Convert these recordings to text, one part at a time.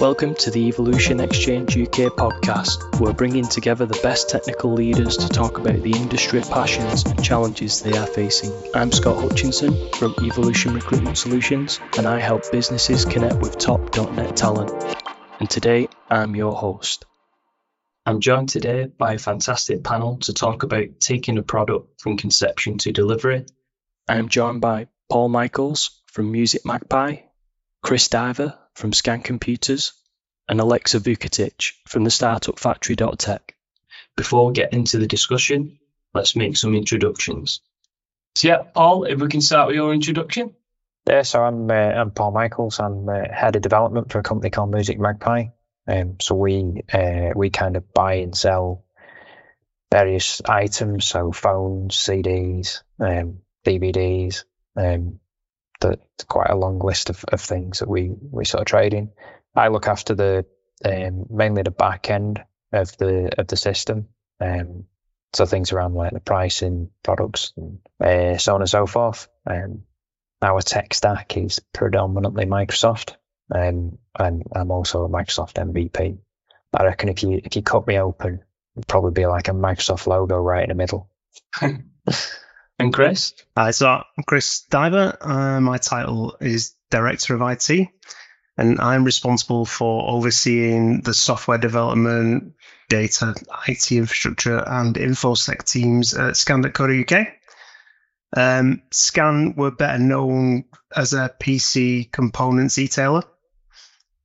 Welcome to the Evolution Exchange UK podcast. We're bringing together the best technical leaders to talk about the industry passions and challenges they are facing. I'm Scott Hutchinson from Evolution Recruitment Solutions, and I help businesses connect with top .NET talent. And today, I'm your host. I'm joined today by a fantastic panel to talk about taking a product from conception to delivery. I'm joined by Paul Michaels from Music Magpie, Chris Diver from Scan Computers, and Aleksa Vukotic from the startup Factory.tech. Before we get into the discussion, let's make some introductions. So yeah, Paul, if we can start with your introduction. Yeah, so I'm uh, I'm Paul Michaels. I'm uh, head of development for a company called Music Magpie. Um, so we uh, we kind of buy and sell various items, so phones, CDs, um, DVDs, um, the, quite a long list of, of things that we, we sort of trade in. I look after the um, mainly the back end of the of the system. Um, so things around like the pricing, products, and uh, so on and so forth. Um, our tech stack is predominantly Microsoft, um, and I'm also a Microsoft MVP. I reckon if you if you cut me open, it'd probably be like a Microsoft logo right in the middle. And Chris? Hi, so I'm Chris Diver. Uh, my title is Director of IT, and I'm responsible for overseeing the software development, data, IT infrastructure, and InfoSec teams at Scan.co.uk. Um, Scan were better known as a PC components retailer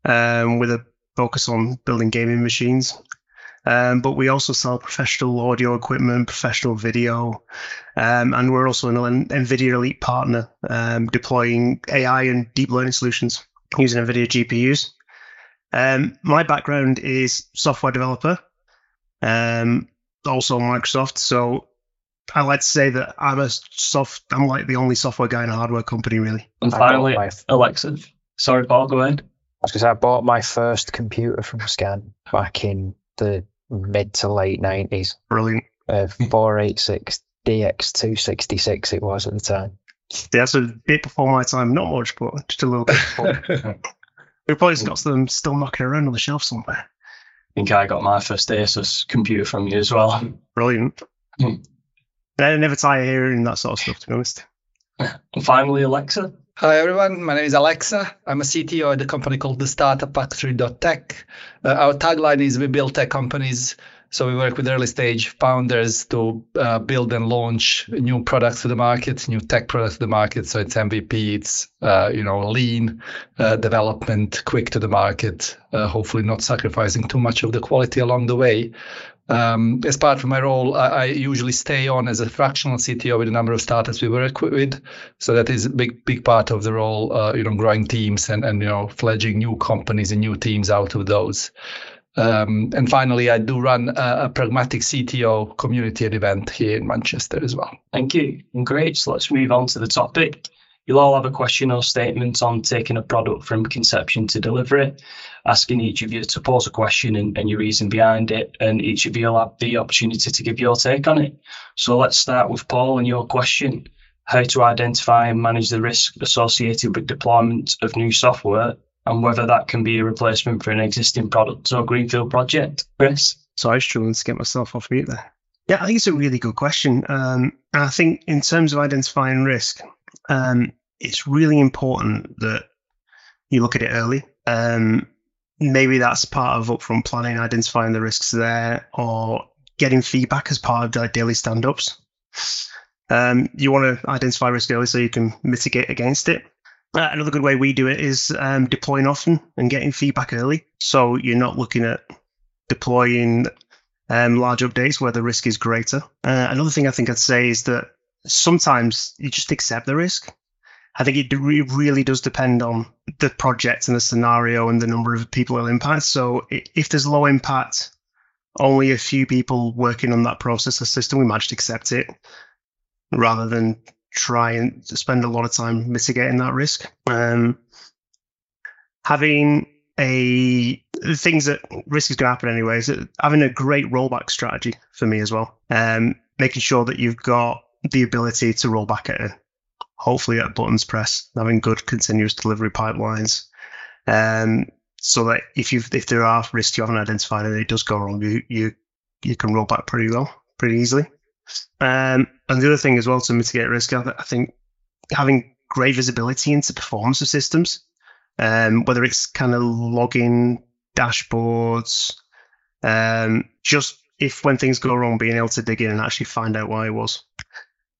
um, with a focus on building gaming machines. Um, but we also sell professional audio equipment, professional video, um, and we're also an NVIDIA Elite partner um, deploying AI and deep learning solutions using NVIDIA GPUs. Um, my background is software developer, um, also Microsoft. So I like to say that I'm a soft. I'm like the only software guy in a hardware company, really. And finally, Aleksa. Sorry, Paul, go ahead. I was going to say I bought my first computer from Scan back in the mid to late 90s. Brilliant. Uh, 486 DX266 it was at the time. That's a bit before my time. Not much, but just a little bit before. we probably got them still knocking around on the shelf somewhere. I think I got my first Asus computer from you as well. Brilliant. Hmm. I never tire hearing that sort of stuff, to be honest. And finally, Aleksa. Hi everyone, my name is Aleksa. I'm a CTO at a company called the Startup Factory.tech. Uh, our tagline is we build tech companies. So we work with early stage founders to uh, build and launch new products to the market, new tech products to the market. So it's MVP, it's uh, you know lean uh, development, quick to the market. Uh, hopefully not sacrificing too much of the quality along the way. Um, as part of my role, I, I, usually stay on as a fractional CTO with a number of startups we work with. So that is a big, big part of the role, uh, you know, growing teams and, and, you know, fledging new companies and new teams out of those. Um, and finally, I do run a, a, pragmatic CTO community event here in Manchester as well. Thank you. Great. So let's move on to the topic. You'll all have a question or statement on taking a product from conception to delivery, asking each of you to pose a question and, and your reason behind it, and each of you will have the opportunity to give your take on it. So let's start with Paul and your question how to identify and manage the risk associated with deployment of new software and whether that can be a replacement for an existing product or greenfield project. Chris? Sorry, I was struggling to get myself off mute there. Yeah, I think it's a really good question. Um, I think in terms of identifying risk, um, it's really important that you look at it early. Um, maybe that's part of upfront planning, identifying the risks there, or getting feedback as part of daily stand ups. Um, you want to identify risk early so you can mitigate against it. Uh, another good way we do it is um, deploying often and getting feedback early. So you're not looking at deploying um, large updates where the risk is greater. Uh, another thing I think I'd say is that sometimes you just accept the risk. I think it really does depend on the project and the scenario and the number of people it'll impact. So if there's low impact, only a few people working on that process or system, we might just accept it rather than try and spend a lot of time mitigating that risk. Um, having a things that risk is going to happen anyway is having a great rollback strategy for me as well. Um, making sure that you've got the ability to roll back at it hopefully at buttons press, having good continuous delivery pipelines. Um, so that if you if there are risks you haven't identified and it does go wrong, you you you can roll back pretty well, pretty easily. Um, and the other thing as well to mitigate risk, I, think having great visibility into performance of systems, um, whether it's kind of logging dashboards, um, just if when things go wrong, being able to dig in and actually find out why it was.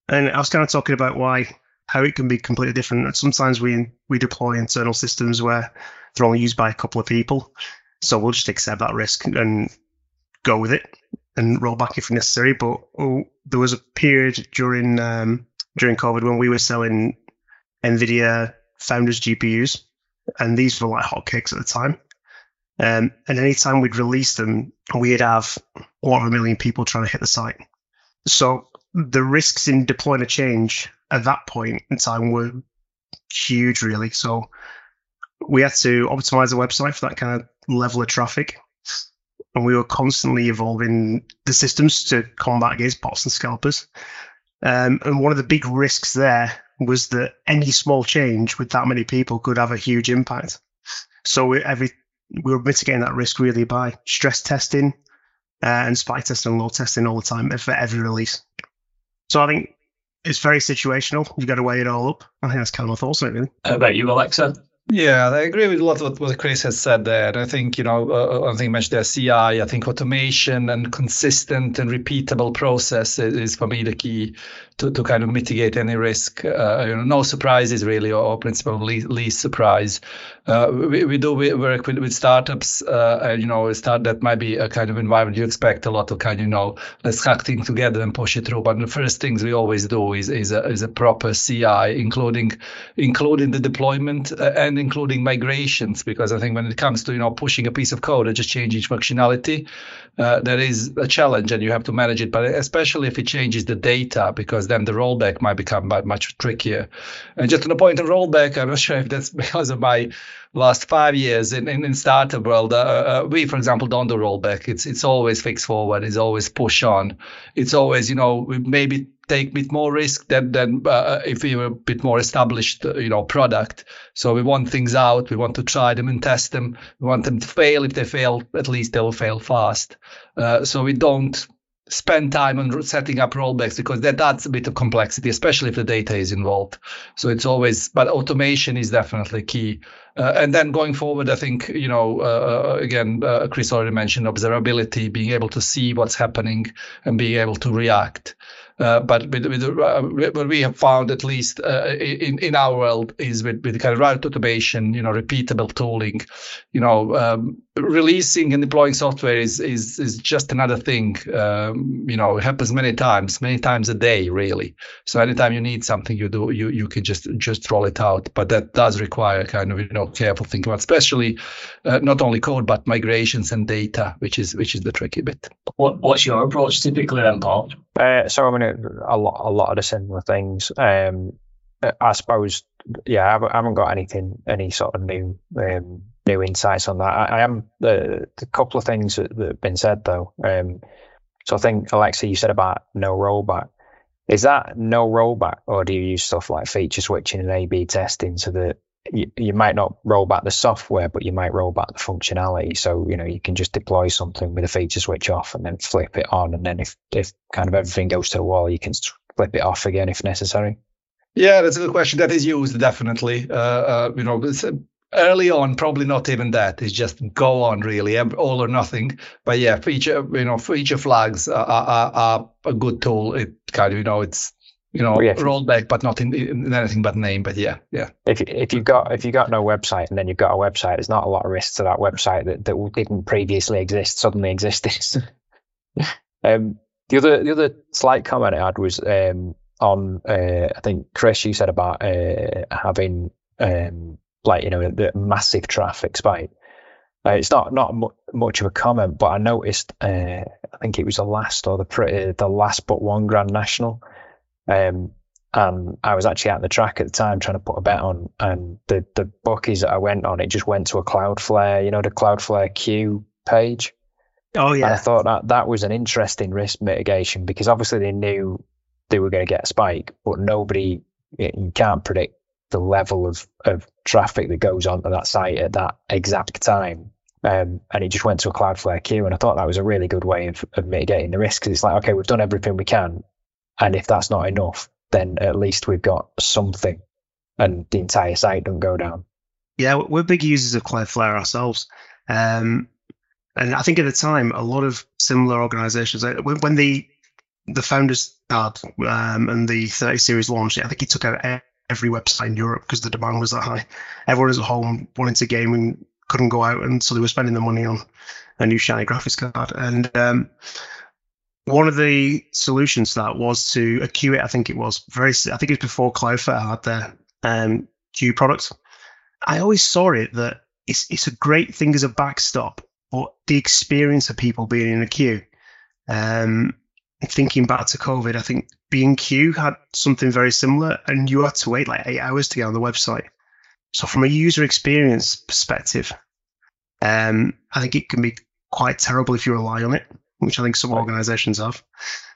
And I was kind of talking about why how it can be completely different. Sometimes we we deploy internal systems where they're only used by a couple of people, so we'll just accept that risk and go with it and roll back if necessary. But oh, there was a period during um, during COVID when we were selling NVIDIA Founders GPUs, and these were like hotcakes at the time. Um, and anytime we'd release them, we'd have over a million people trying to hit the site. So the risks in deploying a change at that point in time were huge, really. So we had to optimize the website for that kind of level of traffic. And we were constantly evolving the systems to combat against bots and scalpers. Um, and one of the big risks there was that any small change with that many people could have a huge impact. So we, every we were mitigating that risk really by stress testing uh, and spike testing and load testing all the time for every release. So I think it's very situational. You've got to weigh it all up. I think that's kind of my thoughts on it, really. How about you, Aleksa? Yeah, I agree with a lot of what Chris has said there. I think, you know, uh, uh I think you mentioned there CI. I think automation and consistent and repeatable process is, is for me the key to, to kind of mitigate any risk. Uh, you know, no surprises really, or, principal least, least surprise. Uh, we, we do work with, with startups, uh, you know, start that might be a kind of environment you expect a lot of kind of, you know, let's hack things together and push it through. But the first things we always do is is a, is a proper CI, including including the deployment uh, and including migrations, because I think when it comes to you know pushing a piece of code or just changing functionality, uh, there is a challenge and you have to manage it. But especially if it changes the data, because then the rollback might become much trickier. And just on the point of rollback, I'm not sure if that's because of my last five years in, in, in startup world, uh, uh, we, for example, don't do rollback. It's it's always fix forward. It's always push on. It's always, you know, we maybe take a bit more risk than than uh, if we were a bit more established, uh, you know, product. So we want things out. We want to try them and test them. We want them to fail. If they fail, at least they'll fail fast. Uh, so we don't spend time on setting up rollbacks because that adds a bit of complexity, especially if the data is involved. So it's always, but automation is definitely key. Uh, and then going forward, I think, you know, uh, uh again, uh, Chris already mentioned observability, being able to see what's happening and being able to react. Uh, but with, with uh, what we have found, at least uh, in in our world, is with, with kind of route automation, you know, repeatable tooling, you know, um, releasing and deploying software is is is just another thing. Um, you know, it happens many times, many times a day, really. So anytime you need something, you do you you can just just roll it out. But that does require kind of you know careful thinking about, especially uh, not only code but migrations and data, which is which is the tricky bit. What what's your approach typically then, Paul? Uh, so I mean, a lot, a lot of the similar things. Um, I suppose, yeah, I haven't, I haven't got anything, any sort of new, um, new insights on that. I, I am the, the couple of things that, that have been said though. Um, so I think Aleksa, you said about no rollback. Is that no rollback, or do you use stuff like feature switching and A/B testing so that you, you might not roll back the software, but you might roll back the functionality. So, you know, you can just deploy something with a feature switch off and then flip it on. And then if, if kind of everything goes to the wall, you can flip it off again if necessary. Yeah, that's a good question. That is used definitely. Uh, uh, you know, uh, early on, probably not even that. It's just go on really, all or nothing. But yeah, feature, you know, feature flags are, are, are a good tool. It kind of, you know, it's you know, yeah, rollback, but not in, in, anything but name. But yeah, yeah. If if you've got if you've got no website and then you've got a website, there's not a lot of risk to that website that, that didn't previously exist suddenly existed. um, the other the other slight comment I had was um, on uh, I think Chris you said about uh, having um, like you know the massive traffic spike. Uh, it's not not mu- much of a comment, but I noticed uh, I think it was the last or the pretty, the last but one Grand National um, and I was actually at the track at the time trying to put a bet on, and the the bookies that I went on, it just went to a Cloudflare, you know, the Cloudflare queue page. Oh yeah. And I thought that that was an interesting risk mitigation because obviously they knew they were going to get a spike, but nobody you can't predict the level of of traffic that goes onto that site at that exact time. Um, and it just went to a Cloudflare queue. And I thought that was a really good way of, of mitigating the risk. Cause It's like, okay, we've done everything we can. And if that's not enough, then at least we've got something and the entire site don't go down. Yeah, we're big users of Cloudflare ourselves. Um, and I think at the time, a lot of similar organizations, when the the founders card um, and the 30 series launched, I think he took out every website in Europe because the demand was that high. Everyone was at home wanting to game and couldn't go out, and so they were spending the money on a new shiny graphics card. And um, one of the solutions to that was to a queue it. I think it was very. I think it was before Cloudflare had their um, queue products. I always saw it that it's it's a great thing as a backstop, but the experience of people being in a queue. Um, thinking back to COVID, I think B&Q had something very similar, and you had to wait like eight hours to get on the website. So, from a user experience perspective, um, I think it can be quite terrible if you rely on it, which I think some organisations have.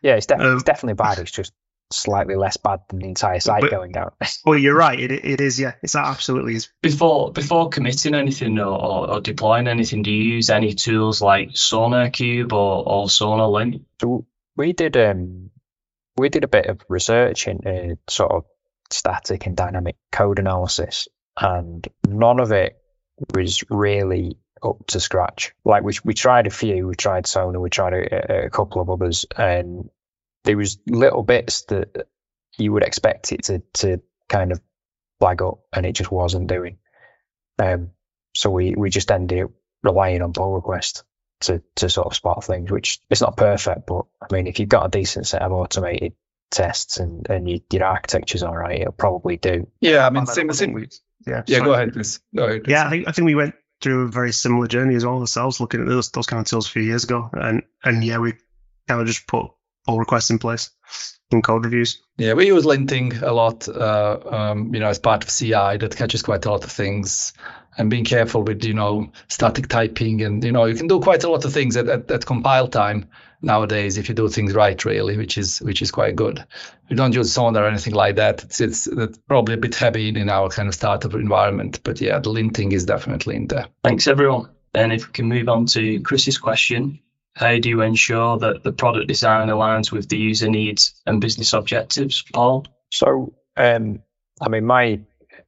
Yeah, it's, de- um, it's definitely bad. It's just slightly less bad than the entire site but, going down. well, you're right. It, it is. Yeah, it's absolutely is. Before before committing anything or, or, or deploying anything, do you use any tools like SonarQube or, or SonarLint? So we did um we did a bit of research into sort of static and dynamic code analysis, and none of it was really up to scratch. Like we we tried a few, we tried Sony, we tried a, a couple of others, and there was little bits that you would expect it to to kind of flag up, and it just wasn't doing. Um, so we we just ended up relying on pull request to to sort of spot things, which it's not perfect, but I mean, if you've got a decent set of automated tests and and you, your architecture's all right, it'll probably do. Yeah, I mean, same, same. We, yeah, yeah. Go ahead, please. Go ahead. Please. Yeah, I think I think we went through a very similar journey as well ourselves, looking at those those kind of tools a few years ago, and and yeah, we kind of just put pull requests in place in code reviews. Yeah, we use linting a lot, uh, um, you know, as part of CI that catches quite a lot of things and being careful with, you know, static typing. And, you know, you can do quite a lot of things at, at, at compile time nowadays if you do things right, really, which is which is quite good. We don't use Sonar or anything like that. It's, it's, it's probably a bit heavy in our kind of startup environment. But yeah, the linting is definitely in there. Thanks, everyone. And if we can move on to Chris's question, how do you ensure that the product design aligns with the user needs and business objectives, Paul? So, um, I mean, my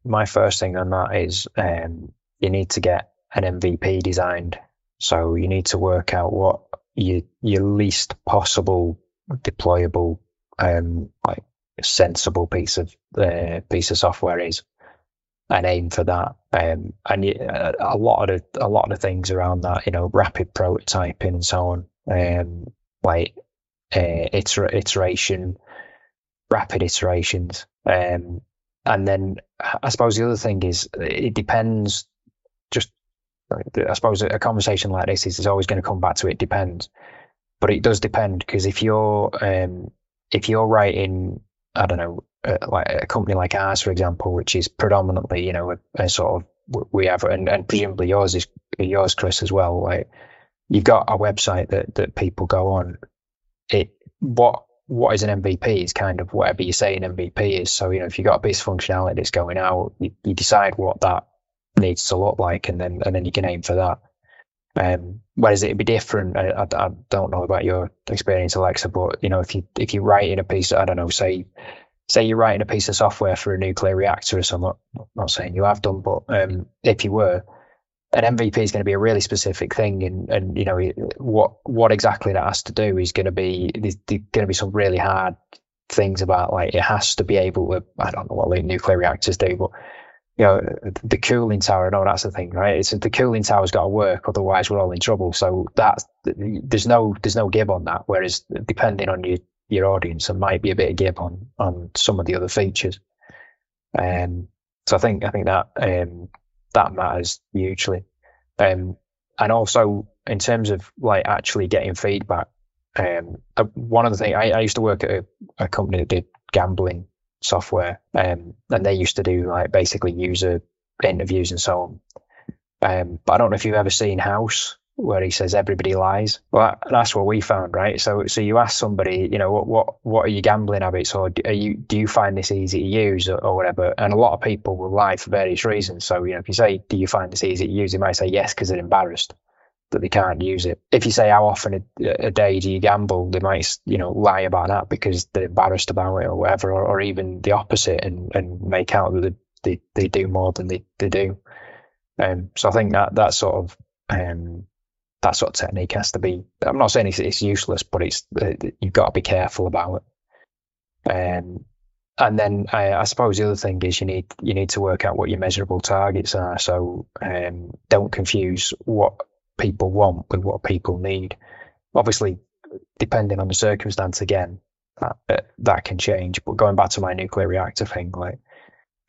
my first thing on that is um, you need to get an MVP designed. So you need to work out what your your least possible deployable, um, like sensible piece of uh, piece of software is, and aim for that. Um, and you, a lot of a lot of the things around that, you know, rapid prototyping and so on, um, like uh, iter- iteration, rapid iterations, um, and then I suppose the other thing is it depends. Just I suppose a conversation like this is, is always going to come back to it depends, but it does depend because if you're um, if you're writing I don't know uh, like a company like ours, for example, which is predominantly, you know, a, a sort of we have, and, and presumably yours is yours, Chris, as well. Like you've got a website that that people go on. It what what is an MVP is kind of whatever you say an MVP is. So you know, if you've got a piece of functionality that's going out, you, you decide what that needs to look like, and then and then you can aim for that. Um, whereas it'd be different. I, I, I, don't know about your experience, Aleksa, but you know, if you if you write in a piece, I don't know, say say you're writing a piece of software for a nuclear reactor or something, I'm not saying you have done, but um, if you were, an MVP is going to be a really specific thing, and and you know what what exactly that has to do is going to be there's, there's going to be some really hard things about like it has to be able to I don't know what nuclear reactors do, but you know the cooling tower and all that's the thing, right? It's the cooling tower's got to work, otherwise we're all in trouble. So that there's no there's no give on that. Whereas depending on your your audience, there might be a bit of give on on some of the other features. Um, so I think I think that um, that matters hugely. Um, and also in terms of like actually getting feedback, um, uh, one of the things I, I, used to work at a, a, company that did gambling software, um, and they used to do like basically user interviews and so on. Um, but I don't know if you've ever seen House where he says everybody lies. Well, that's what we found, right? So, so you ask somebody, you know, what what what are your gambling habits, or are you do you find this easy to use, or, or whatever? And a lot of people will lie for various reasons. So, you know, if you say, do you find this easy to use, they might say yes because they're embarrassed that they can't use it. If you say how often a, a, day do you gamble, they might you know lie about that because they're embarrassed about it or whatever, or, or even the opposite and, and make out that they, they, they do more than they, they do. Um, so I think that that sort of um, that sort of technique has to be. I'm not saying it's, it's useless, but it's uh, you've got to be careful about it. Um, and then I, I, suppose the other thing is you need you need to work out what your measurable targets are. So um, don't confuse what people want with what people need. Obviously, depending on the circumstance, again, that, uh, that can change. But going back to my nuclear reactor thing, like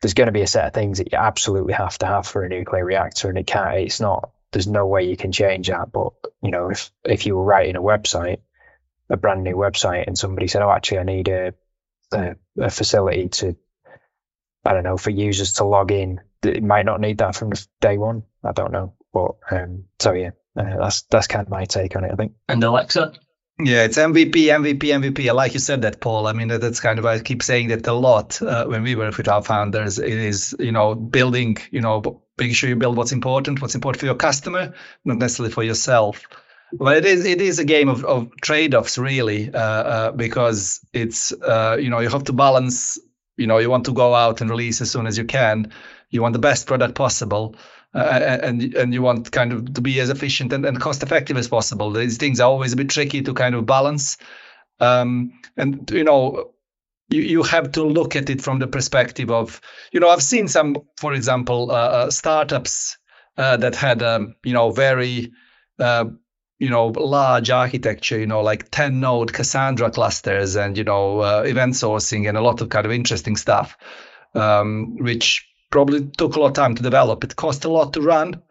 there's going to be a set of things that you absolutely have to have for a nuclear reactor, and it can't. It's not. There's no way you can change that. But you know, if if you were writing a website, a brand new website, and somebody said, "Oh, actually, I need a a, a facility to, I don't know, for users to log in," it might not need that from day one. I don't know. But um, so yeah, uh, that's that's kind of my take on it. I think. And Aleksa. Yeah, it's MVP, MVP, MVP. Like you said that, Paul. I mean, that's kind of I keep saying that a lot uh, when we work with our founders. It is you know building, you know, making sure you build what's important, what's important for your customer, not necessarily for yourself. But it is it is a game of, of trade offs really, uh, uh, because it's uh, you know you have to balance. You know, you want to go out and release as soon as you can. You want the best product possible uh, and and you want kind of to be as efficient and, and cost effective as possible. These things are always a bit tricky to kind of balance, um, and you know. You, you have to look at it from the perspective of, you know, I've seen some, for example, uh, uh startups uh, that had, um, you know, very uh, you know large architecture you know like 10 node cassandra clusters and you know uh, event sourcing and a lot of kind of interesting stuff um, which probably took a lot of time to develop. It cost a lot to run,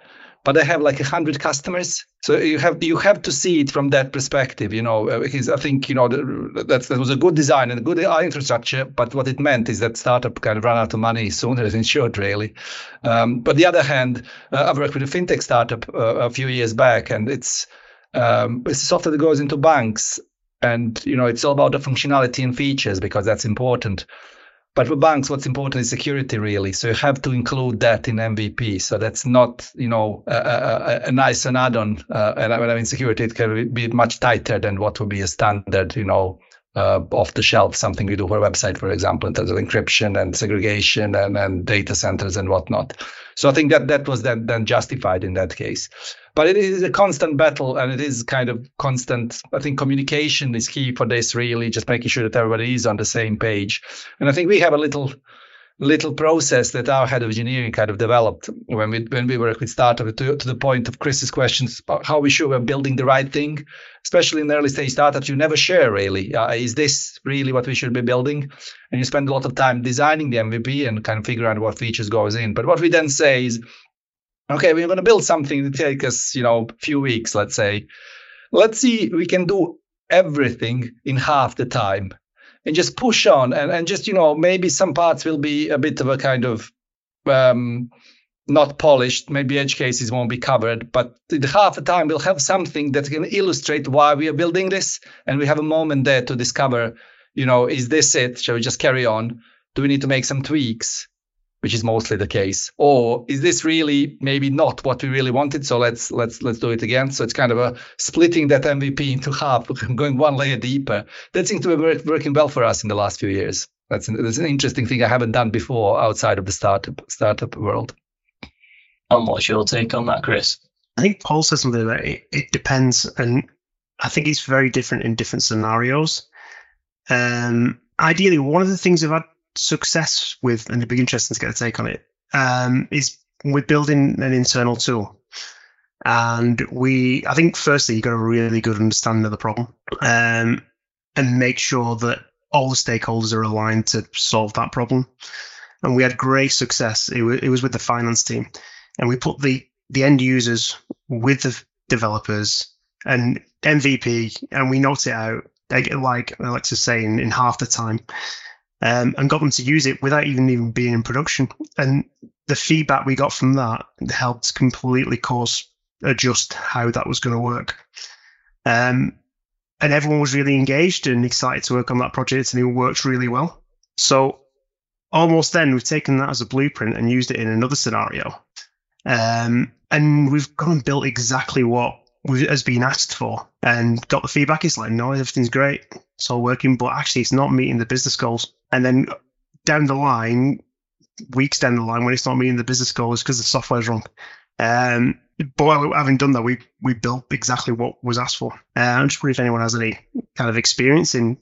but I have like a hundred customers. So you have you have to see it from that perspective, you know. Uh, because I think you know that that was a good design and a good infrastructure, but what it meant is that startup kind of ran out of money sooner than should, really. Um, but the other hand, uh, I've worked with a fintech startup uh, a few years back, and it's um, it's software that goes into banks, and you know it's all about the functionality and features because that's important. But for banks, what's important is security, really. So you have to include that in MVP. So that's not, you know, a, a, a nice an add-on. Uh, and when I mean security, it can be much tighter than what would be a standard, you know, uh, off the shelf, something we do for a website, for example, in terms of encryption and segregation and, and data centers and whatnot. So I think that that was then, then justified in that case. But it is a constant battle and it is kind of constant. I think communication is key for this, really, just making sure that everybody is on the same page. And I think we have a little little process that our head of engineering kind of developed when we when we work with startup to, to the point of Chris's questions about how we sure we're building the right thing, especially in early stage startups. You never share really. Uh, is this really what we should be building? And you spend a lot of time designing the MVP and kind of figure out what features goes in. But what we then say is, okay, we're going to build something that take us, you know, a few weeks, let's say. Let's see, we can do everything in half the time and just push on. And, and just you know maybe some parts will be a bit of a kind of um, not polished. Maybe edge cases won't be covered. But in half the time we'll have something that can illustrate why we are building this. And we have a moment there to discover you know is this it? Shall we just carry on? Do we need to make some tweaks which is mostly the case. Or is this really maybe not what we really wanted? So let's let's let's do it again. So it's kind of a splitting that mvp into half going one layer deeper. That seems to be working well for us in the last few years. That's an, that's an interesting thing i haven't done before outside of the startup startup world. And what's your take on that chris? I think paul says something that it, it depends and i think it's very different in different scenarios. Um ideally one of the things i've had success with, and it'd be interesting to get a take on it, um, is with building an internal tool. And we, I think, firstly, you've got a really good understanding of the problem, um, and make sure that all the stakeholders are aligned to solve that problem. And we had great success. It, w- it was with the finance team, and we put the the end users with the developers and MVP, and we knocked it out like Aleksa's saying in half the time um, and got them to use it without even even being in production. And the feedback we got from that helped completely cause adjust how that was going to work. Um, and everyone was really engaged and excited to work on that project, and it worked really well. So almost then we've taken that as a blueprint and used it in another scenario. Um, and we've gone and built exactly what has been asked for and got the feedback. It's like, no, everything's great. It's all working, but actually it's not meeting the business goals. And then down the line, weeks down the line, when it's not meeting the business goals because the software's wrong. Um, but having done that, we we built exactly what was asked for. Uh, I'm just wondering if anyone has any kind of experience in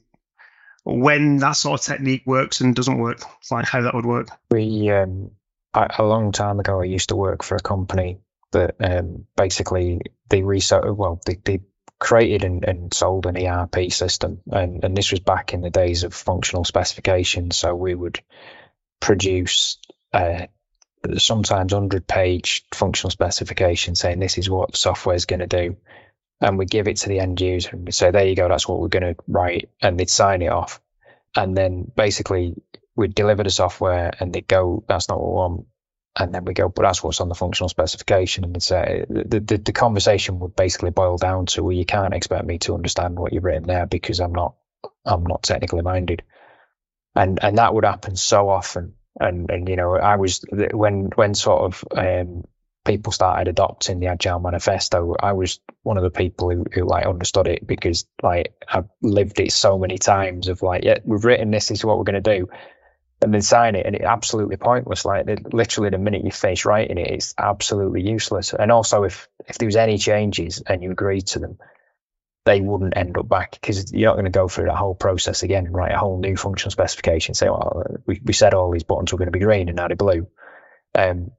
when that sort of technique works and doesn't work, like how that would work. We um, a long time ago, I used to work for a company that um, basically they resold. Well, they, they created and, and, sold an ERP system, and, and this was back in the days of functional specifications. So we would produce uh, sometimes hundred page functional specification saying this is what software is going to do, and we give it to the end user and we say there you go, that's what we're going to write, and they'd sign it off, and then basically we'd deliver the software and they'd go, that's not what we want and then we go, but that's what's on the functional specification. And it's uh, the, the, the conversation would basically boil down to, well, you can't expect me to understand what you've written there because I'm not, I'm not technically minded. And, and that would happen so often. And, and, you know, I was, when, when sort of, um, people started adopting the agile manifesto, I was one of the people who, who like understood it because like I've lived it so many times of like, yeah, we've written this, this is what we're going to do and then sign it, and it's absolutely pointless. Like literally, the minute you face writing it, it's absolutely useless. And also, if if there was any changes and you agreed to them, they wouldn't end up back because you're not going to go through that whole process again write a whole new functional specification. Say, well, we, we said all these buttons were going to be green and now they're blue. Um,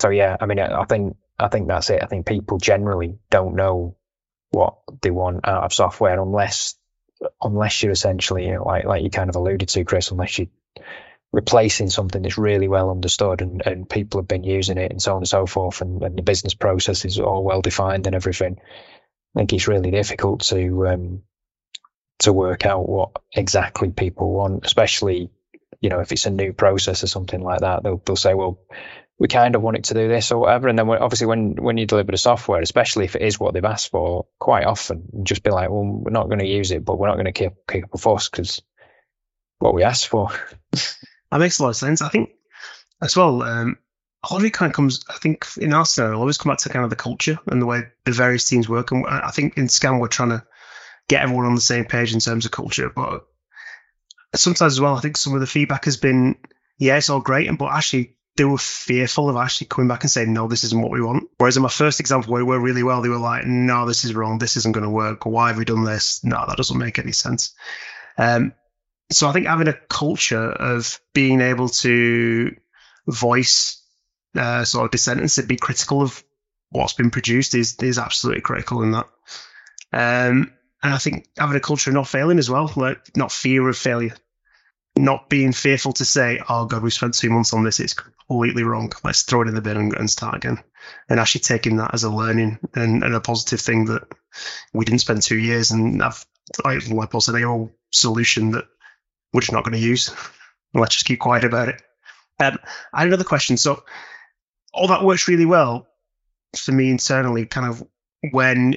so yeah, I mean, I, I think I think that's it. I think people generally don't know what they want out of software unless unless you're essentially you know, like like you kind of alluded to, Chris, unless you replacing something that's really well understood and, and people have been using it and so on and so forth and, and the business process is all well defined and everything i think it's really difficult to um, to work out what exactly people want especially you know if it's a new process or something like that they'll, they'll say well we kind of want it to do this or whatever. And then obviously when when you deliver the software especially if it is what they've asked for quite often just be like well we're not going to use it but we're not going to kick, kick up a fuss because what we asked for That makes a lot of sense. I think as well, um, a lot of it kind of comes, I think in our scenario, always come back to kind of the culture and the way the various teams work. And I think in Scan, we're trying to get everyone on the same page in terms of culture. But sometimes as well, I think some of the feedback has been, yeah, it's all great. And, but actually, they were fearful of actually coming back and saying, no, this isn't what we want. Whereas in my first example, where we were really well, they were like, no, this is wrong. This isn't going to work. Why have we done this? No, that doesn't make any sense. Um, so I think having a culture of being able to voice uh, sort of dissent and be critical of what's been produced is is absolutely critical in that. Um, and I think having a culture of not failing as well, like not fear of failure, not being fearful to say, "Oh God, we spent two months on this; it's completely wrong. Let's throw it in the bin and, and start again." And actually taking that as a learning and, and, a positive thing that we didn't spend two years and have like, Paul said, a whole solution that we're just not going to use. Let's just keep quiet about it. Um, I had another question. So all that works really well for me internally, kind of when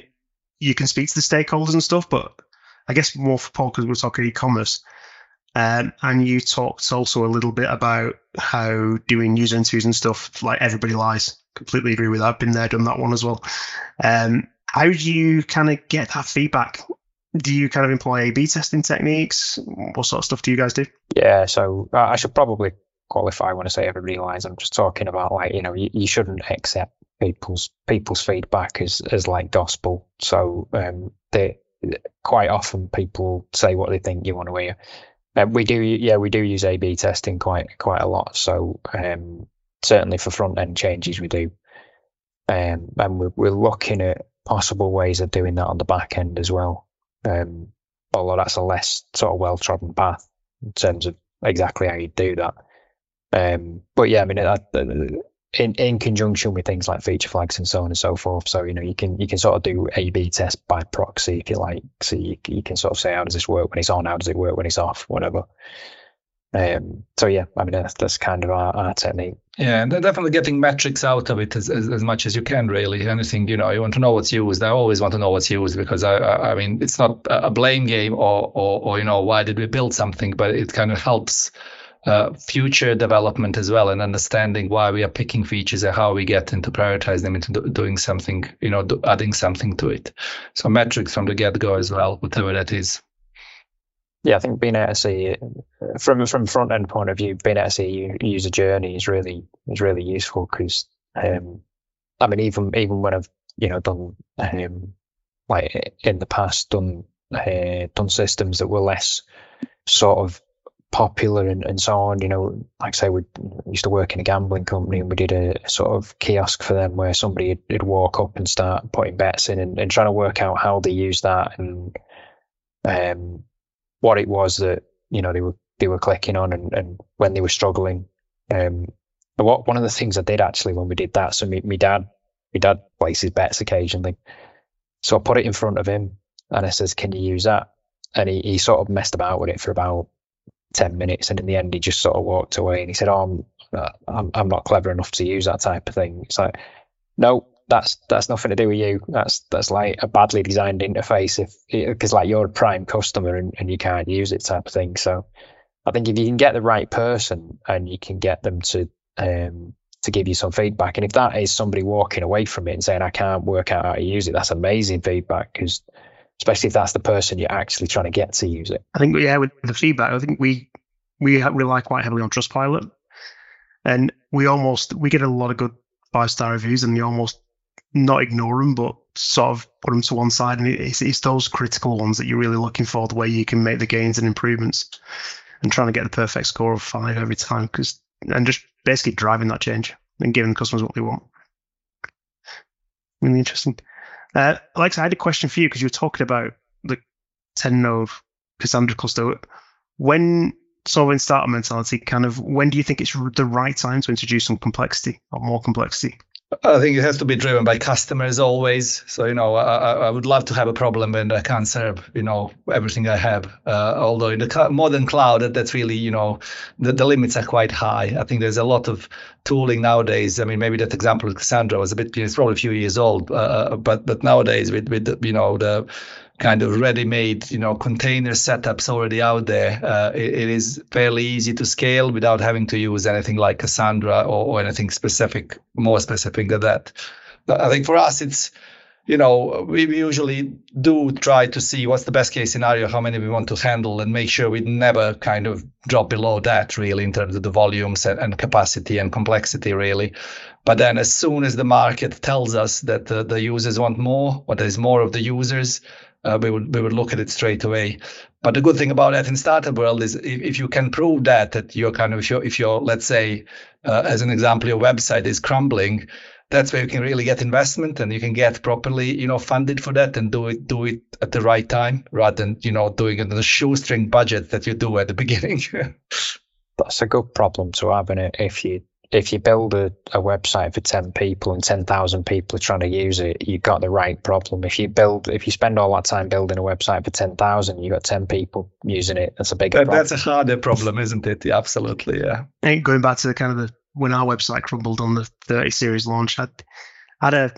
you can speak to the stakeholders and stuff, but I guess more for Paul because we're talking e-commerce. Um, and you talked also a little bit about how doing user interviews and stuff like everybody lies. Completely agree with that. I've been there, done that one as well. Um, how do you kind of get that feedback do you kind of employ A/B testing techniques? What sort of stuff do you guys do? Yeah, so uh, I should probably qualify when I say everybody lies. I'm just talking about like you know you, you shouldn't accept people's people's feedback as as like gospel. So um, they quite often people say what they think you want to hear. Uh, we do, yeah, we do use A/B testing quite quite a lot. So um, certainly for front end changes, we do, um, and we're, we're looking at possible ways of doing that on the back end as well. Um, although that's a less sort of well trodden path in terms of exactly how you do that. Um, but yeah, I mean, in in conjunction with things like feature flags and so on and so forth. So you know, you can you can sort of do A/B test by proxy if you like. So you you can sort of say how does this work when it's on, how does it work when it's off, whatever. Um, so yeah, I mean that's, that's kind of our, our technique. Yeah, and definitely getting metrics out of it as, as, as, much as you can, really. Anything, you know, you want to know what's used. I always want to know what's used because I, I, I mean, it's not a blame game or, or, or, you know, why did we build something, but it kind of helps uh, future development as well and understanding why we are picking features and how we get into prioritize them into do, doing something, you know, do, adding something to it. So metrics from the get go as well, whatever that is. Yeah, I think being able to see from from front end point of view, being able to see user journey is really is really useful because um, I mean even even when I've you know done um, like in the past done uh, done systems that were less sort of popular and, and so on. You know, like I say, we used to work in a gambling company and we did a, sort of kiosk for them where somebody would walk up and start putting bets in and, and trying to work out how they use that and um, what it was that you know they were they were clicking on and, and when they were struggling. Um, what one of the things I did actually when we did that, so my, my dad my dad places bets occasionally, so I put it in front of him and I says, "Can you use that?" And he, he sort of messed about with it for about ten minutes, and in the end, he just sort of walked away and he said, "Oh, I'm I'm, I'm not clever enough to use that type of thing." It's like, no, that's that's nothing to do with you. That's that's like a badly designed interface if because like you're a prime customer and, and you can't use it type of thing. So I think if you can get the right person and you can get them to um, to give you some feedback, and if that is somebody walking away from it and saying I can't work out how to use it, that's amazing feedback because especially if that's the person you're actually trying to get to use it. I think yeah, with the feedback, I think we we rely quite heavily on Trustpilot, and we almost we get a lot of good five star reviews, and you almost not ignore them, but sort of put them to one side. And it's, it's those critical ones that you're really looking for, the way you can make the gains and improvements, and trying to get the perfect score of five every time, because and just basically driving that change and giving customers what they want. Really interesting. Uh, Alex, I had a question for you because you were talking about the 10 node Cassandra cluster. When solving starter mentality, kind of, when do you think it's the right time to introduce some complexity or more complexity? I think it has to be driven by customers always. So you know, I, I would love to have a problem and I can't serve you know everything I have. Uh, although in the modern cloud, that's really you know the, the limits are quite high. I think there's a lot of tooling nowadays. I mean, maybe that example of Cassandra was a bit, it's probably a few years old, uh, uh but but nowadays with with you know the kind of ready-made, you know, container setups already out there. Uh, it, it is fairly easy to scale without having to use anything like Cassandra or, or anything specific, more specific than that. I think for us, it's you know, we usually do try to see what's the best case scenario, how many we want to handle, and make sure we never kind of drop below that, really, in terms of the volumes and, and capacity and complexity, really. But then, as soon as the market tells us that uh, the users want more, or there's more of the users, uh, we would we would look at it straight away. But the good thing about that in startup world is if, if you can prove that that you're kind of if you're, if you're let's say uh, as an example your website is crumbling, that's where you can really get investment and you can get properly you know funded for that and do it do it at the right time rather than you know doing it in the shoestring budget that you do at the beginning. That's a good problem to have in it if you if you build a, a website for 10 people and 10,000 people are trying to use it, you've got the right problem. If you build, if you spend all that time building a website for 10,000, you've got 10 people using it. That's a bigger problem. That's a harder problem, isn't it? Yeah, absolutely. Yeah. And going back to the kind of the, when our website crumbled on the 30 series launch, I had a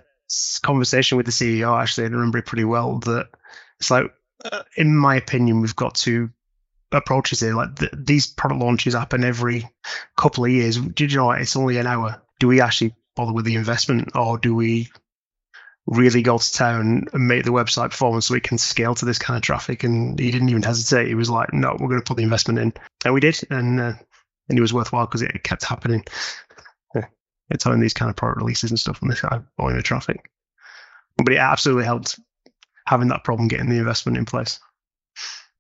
conversation with the CEO actually, and I remember it pretty well that it's like, uh, in my opinion, we've got to approaches here. Like th- these product launches happen every couple of years. Did you know what? It's only an hour. Do we actually bother with the investment, or do we really go to town and make the website perform so we can scale to this kind of traffic? And he didn't even hesitate. He was like, "No, we're going to put the investment in," and we did, and uh, and it was worthwhile because it kept happening. It's having these kind of product releases and stuff on this kind of volume of traffic. But it absolutely helped having that problem getting the investment in place.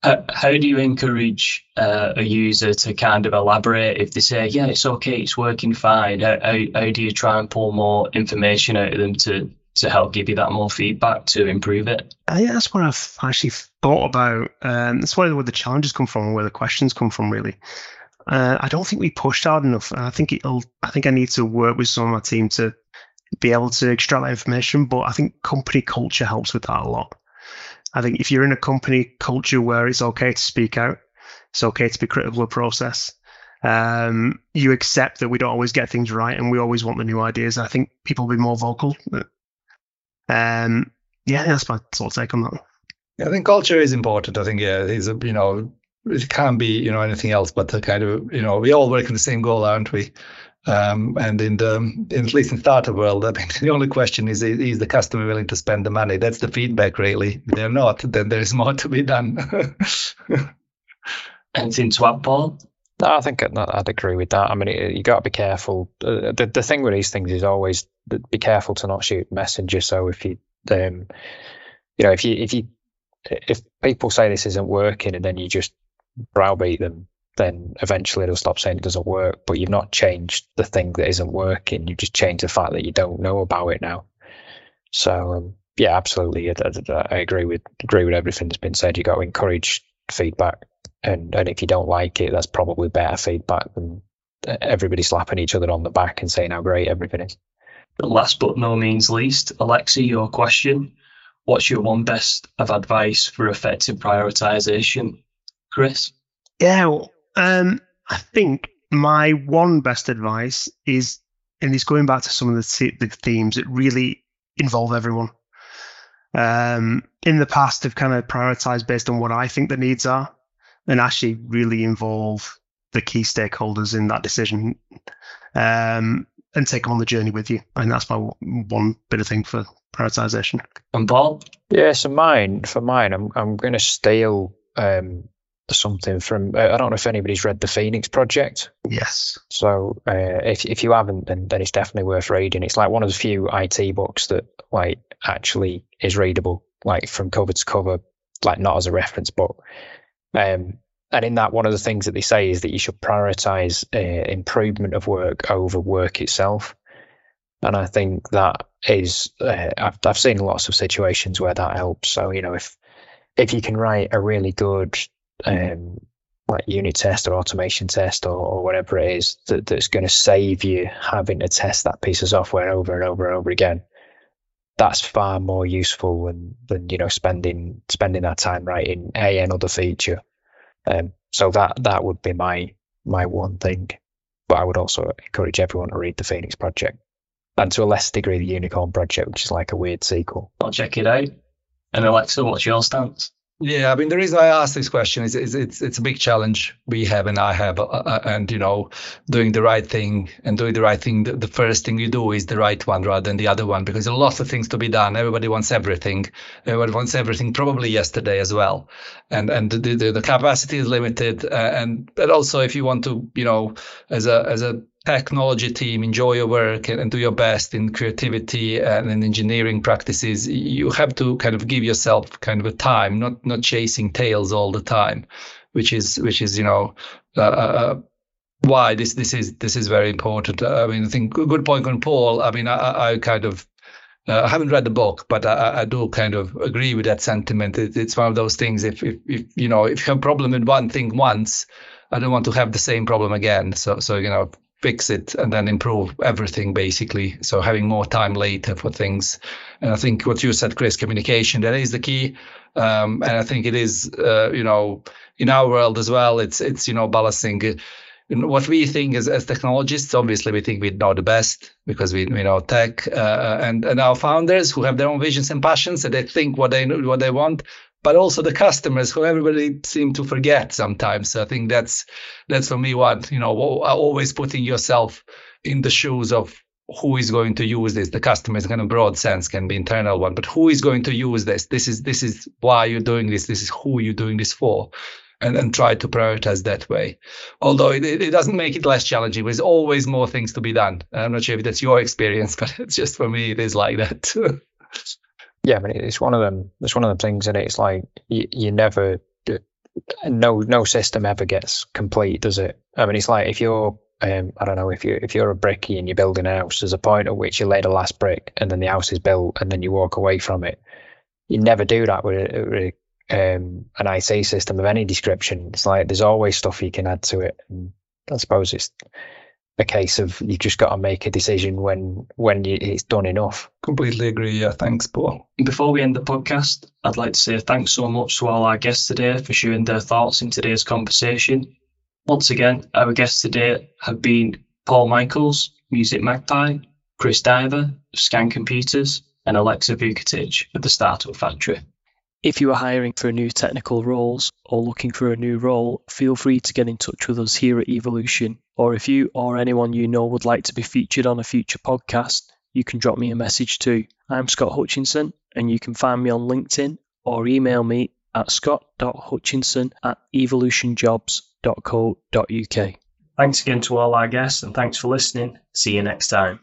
Uh, how do you encourage uh, a user to kind of elaborate if they say, yeah, it's okay, it's working fine? How, how, how, do you try and pull more information out of them to, to help give you that more feedback to improve it? Uh, yeah, that's what I've actually thought about. Um, that's where, where the challenges come from, where the questions come from, really. Uh, I don't think we pushed hard enough. I think it'll. I think I need to work with some of my team to be able to extract that information. But I think company culture helps with that a lot. I think if you're in a company culture where it's okay to speak out, it's okay to be critical of process, Um, you accept that we don't always get things right, and we always want the new ideas. I think people will be more vocal. Um, yeah, that's my sort of take on that. I think culture is important. I think yeah, it's you know it can't be you know anything else but the kind of you know we all work in the same goal, aren't we? Um, and in the in, at least in startup world, I mean, the only question is is the customer willing to spend the money? That's the feedback, really. If they're not, then there's more to be done. and to add, Paul? No, I think I'd, I'd agree with that. I mean, it, you got to be careful. Uh, the the thing with these things is always be careful to not shoot messenger. So if you, um, you know, if you if you if people say this isn't working and then you just browbeat them, then eventually they'll stop saying it doesn't work. But you've not changed the thing that isn't working. You've just changed the fact that you don't know about it now. So um, yeah, absolutely, I, I, I, agree with agree with everything that's been said. You got to encourage feedback, and and if you don't like it, that's probably better feedback than everybody slapping each other on the back and saying how great everything is. Last but no means least, Aleksa, your question. What's your one best of advice for effective prioritization, Chris? Yeah, um, I think my one best advice is, and it's going back to some of the, the themes that really involve everyone. Um, in the past, I've kind of prioritized based on what I think the needs are, and actually really involve the key stakeholders in that decision, um, and take them on the journey with you. And that's my one bit of thing for prioritization. And Paul? Yeah, so mine for mine, I'm I'm going to steal um, something from. Uh, I don't know if anybody's read the Phoenix Project. Yes. So uh, if if you haven't, then then it's definitely worth reading. It's like one of the few IT books that like actually is readable, like from cover to cover, like not as a reference book. Um, and in that, one of the things that they say is that you should prioritize uh, improvement of work over work itself. And I think that is, uh, I've, I've seen lots of situations where that helps. So, you know, if, if you can write a really good, um, like unit test or automation test or, or whatever it is that, that's going to save you having to test that piece of software over and over and over again, that's far more useful than, than you know spending spending that time writing a another feature. Um, so that that would be my my one thing. But I would also encourage everyone to read the Phoenix Project and to a less degree the Unicorn Project, which is like a weird sequel. I'll check it out. And Aleksa, what's your stance? Yeah, I mean the reason I asked this question is, is it's it's a big challenge we have and I have, uh, uh, and you know, doing the right thing and doing the right thing. The, the, first thing you do is the right one rather than the other one because there are lots of things to be done. Everybody wants everything. Everybody wants everything probably yesterday as well, and and the the, the capacity is limited. Uh, and but also if you want to, you know, as a as a technology team enjoy your work and, and, do your best in creativity and in engineering practices you have to kind of give yourself kind of a time not not chasing tails all the time which is which is you know uh, uh, uh why this this is this is very important i mean i think good point on paul i mean i, I kind of uh, I haven't read the book, but I, I, do kind of agree with that sentiment. It, it's one of those things. If, if, if you know, if you have a problem with one thing once, I don't want to have the same problem again. So, so you know, fix it and then improve everything basically. So having more time later for things. And I think what you said, Chris, communication, that is the key. Um, and I think it is, uh, you know, in our world as well, it's, it's, you know, balancing uh, what we think as, as technologists. Obviously, we think we know the best because we, we know tech, uh, and, and our founders who have their own visions and passions and they think what they, what they want but also the customers who everybody seem to forget sometimes. I think that's that's for me what you know always putting yourself in the shoes of who is going to use this. The customer is kind of broad sense can be internal one, but who is going to use this? This is this is why you're doing this. This is who you're doing this for. And, then try to prioritize that way. Although it, it doesn't make it less challenging, there's always more things to be done. I'm not sure if that's your experience, but it's just for me, it is like that. Yeah, I mean, it's one of them. It's one of the things, and it? it's like you, you never, no, no system ever gets complete, does it? I mean, it's like if you're, um, I don't know, if you if you're a brickie and you're building a house, there's a point at which you lay the last brick, and then the house is built, and then you walk away from it. You never do that with, with um, an IT system of any description. It's like there's always stuff you can add to it, and I suppose it's a case of you've just got to make a decision when when you, it's done enough. Completely agree. Yeah, thanks, Paul. Before we end the podcast, I'd like to say thanks so much to all our guests today for sharing their thoughts in today's conversation. Once again, our guests today have been Paul Michaels, Music Magpie, Chris Diver, Scan Computers, and Aleksa Vukotic of the Startup Factory. If you are hiring for new technical roles or looking for a new role, feel free to get in touch with us here at Evolution. Or if you or anyone you know would like to be featured on a future podcast, you can drop me a message too. I'm Scott Hutchinson, and you can find me on LinkedIn or email me at scott.hutchinson at evolutionjobs.co.uk. Thanks again to all our guests, and thanks for listening. See you next time.